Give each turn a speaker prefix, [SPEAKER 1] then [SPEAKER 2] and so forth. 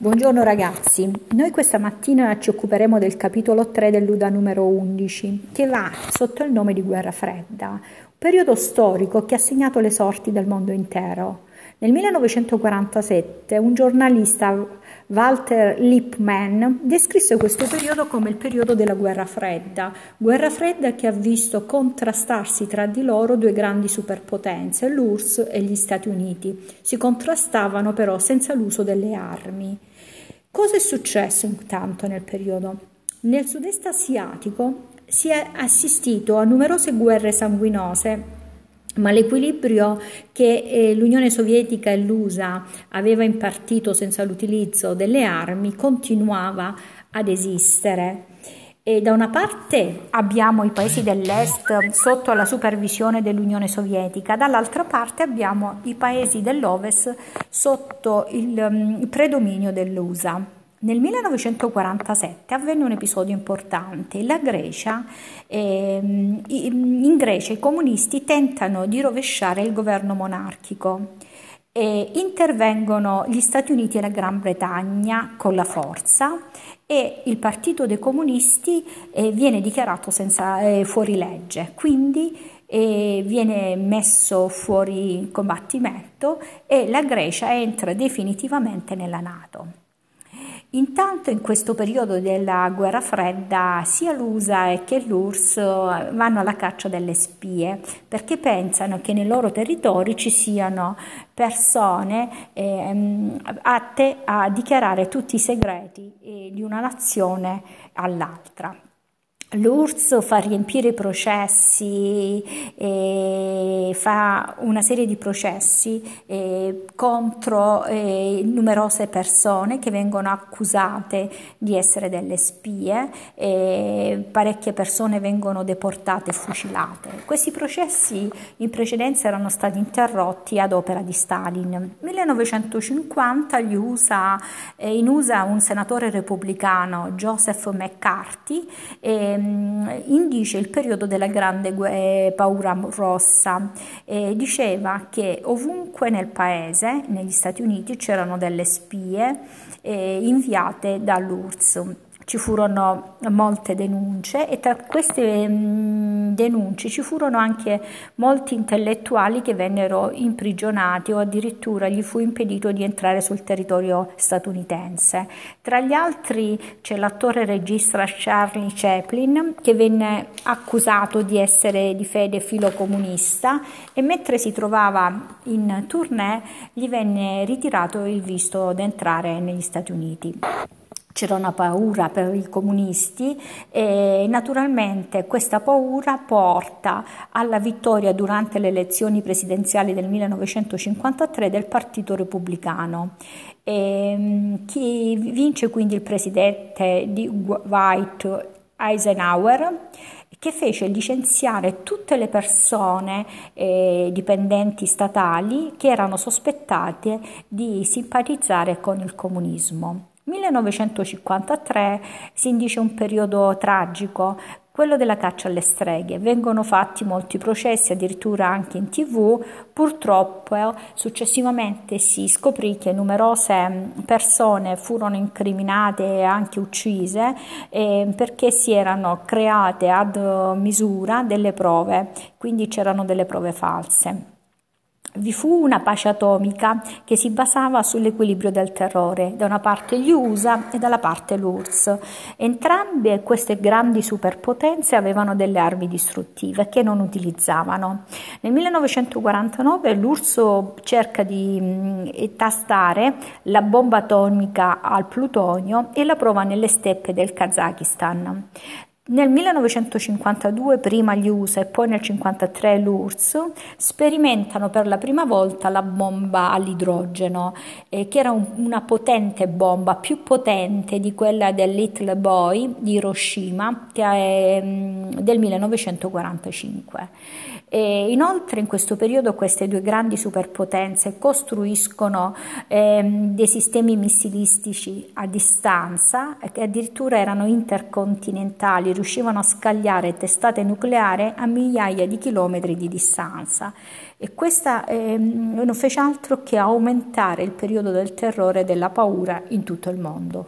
[SPEAKER 1] Buongiorno ragazzi, noi questa mattina ci occuperemo del capitolo 3 dell'Uda numero 11 che va sotto il nome di Guerra Fredda, un periodo storico che ha segnato le sorti del mondo intero. Nel 1947 un giornalista, Walter Lippmann, descrisse questo periodo come il periodo della guerra fredda, guerra fredda che ha visto contrastarsi tra di loro due grandi superpotenze, l'URSS e gli Stati Uniti. Si contrastavano però senza l'uso delle armi. Cosa è successo intanto nel periodo? Nel sud-est asiatico si è assistito a numerose guerre sanguinose ma l'equilibrio che eh, l'Unione Sovietica e l'USA aveva impartito senza l'utilizzo delle armi continuava ad esistere. E da una parte abbiamo i paesi dell'est sotto la supervisione dell'Unione Sovietica, dall'altra parte abbiamo i paesi dell'ovest sotto il, um, predominio dell'USA. Nel 1947 avvenne un episodio importante. Grecia, eh, in Grecia i comunisti tentano di rovesciare il governo monarchico. E intervengono gli Stati Uniti e la Gran Bretagna con la forza e il partito dei comunisti eh, viene dichiarato senza, eh, fuori legge, quindi eh, viene messo fuori combattimento e la Grecia entra definitivamente nella Nato. Intanto in questo periodo della guerra fredda sia l'USA che l'URSS vanno alla caccia delle spie perché pensano che nei loro territori ci siano persone eh, atte a dichiarare tutti i segreti eh, di una nazione all'altra. L'URSS fa riempire i processi, eh, fa una serie di processi eh, contro eh, numerose persone che vengono accusate di essere delle spie, parecchie persone vengono deportate e fucilate. Questi processi in precedenza erano stati interrotti ad opera di Stalin. Nel 1950 gli USA, in USA un senatore repubblicano, Joseph McCarthy, Ehm, indice il periodo della grande eh, paura rossa. Eh, diceva che ovunque nel paese, negli Stati Uniti, c'erano delle spie eh, inviate dall'URSS ci furono molte denunce e tra queste mm, denunce ci furono anche molti intellettuali che vennero imprigionati o addirittura gli fu impedito di entrare sul territorio statunitense. Tra gli altri c'è l'attore regista Charlie Chaplin che venne accusato di essere di fede filocomunista e mentre si trovava in tournée gli venne ritirato il visto di entrare negli Stati Uniti c'era una paura per i comunisti e naturalmente questa paura porta alla vittoria durante le elezioni presidenziali del 1953 del Partito Repubblicano. E, ehm, chi vince quindi il presidente di White Eisenhower che fece licenziare tutte le persone eh, dipendenti statali che erano sospettate di simpatizzare con il comunismo. 1953 si indice un periodo tragico, quello della caccia alle streghe. Vengono fatti molti processi, addirittura anche in tv. Purtroppo successivamente si scoprì che numerose persone furono incriminate e anche uccise eh, perché si erano create ad misura delle prove, quindi c'erano delle prove false. Vi fu una pace atomica che si basava sull'equilibrio del terrore, da una parte gli USA e dalla parte l'URSS. Entrambe queste grandi superpotenze avevano delle armi distruttive che non utilizzavano. Nel 1949 l'URSS cerca di mh, tastare la bomba atomica al plutonio e la prova nelle steppe del Kazakistan. Nel 1952 prima gli USA e poi nel 1953 l'URSS sperimentano per la prima volta la bomba all'idrogeno, eh, che era un, una potente bomba, più potente di quella del Little Boy di Hiroshima è, mh, del 1945. E inoltre in questo periodo queste due grandi superpotenze costruiscono ehm, dei sistemi missilistici a distanza che addirittura erano intercontinentali, riuscivano a scagliare testate nucleari a migliaia di chilometri di distanza e questa ehm, non fece altro che aumentare il periodo del terrore e della paura in tutto il mondo.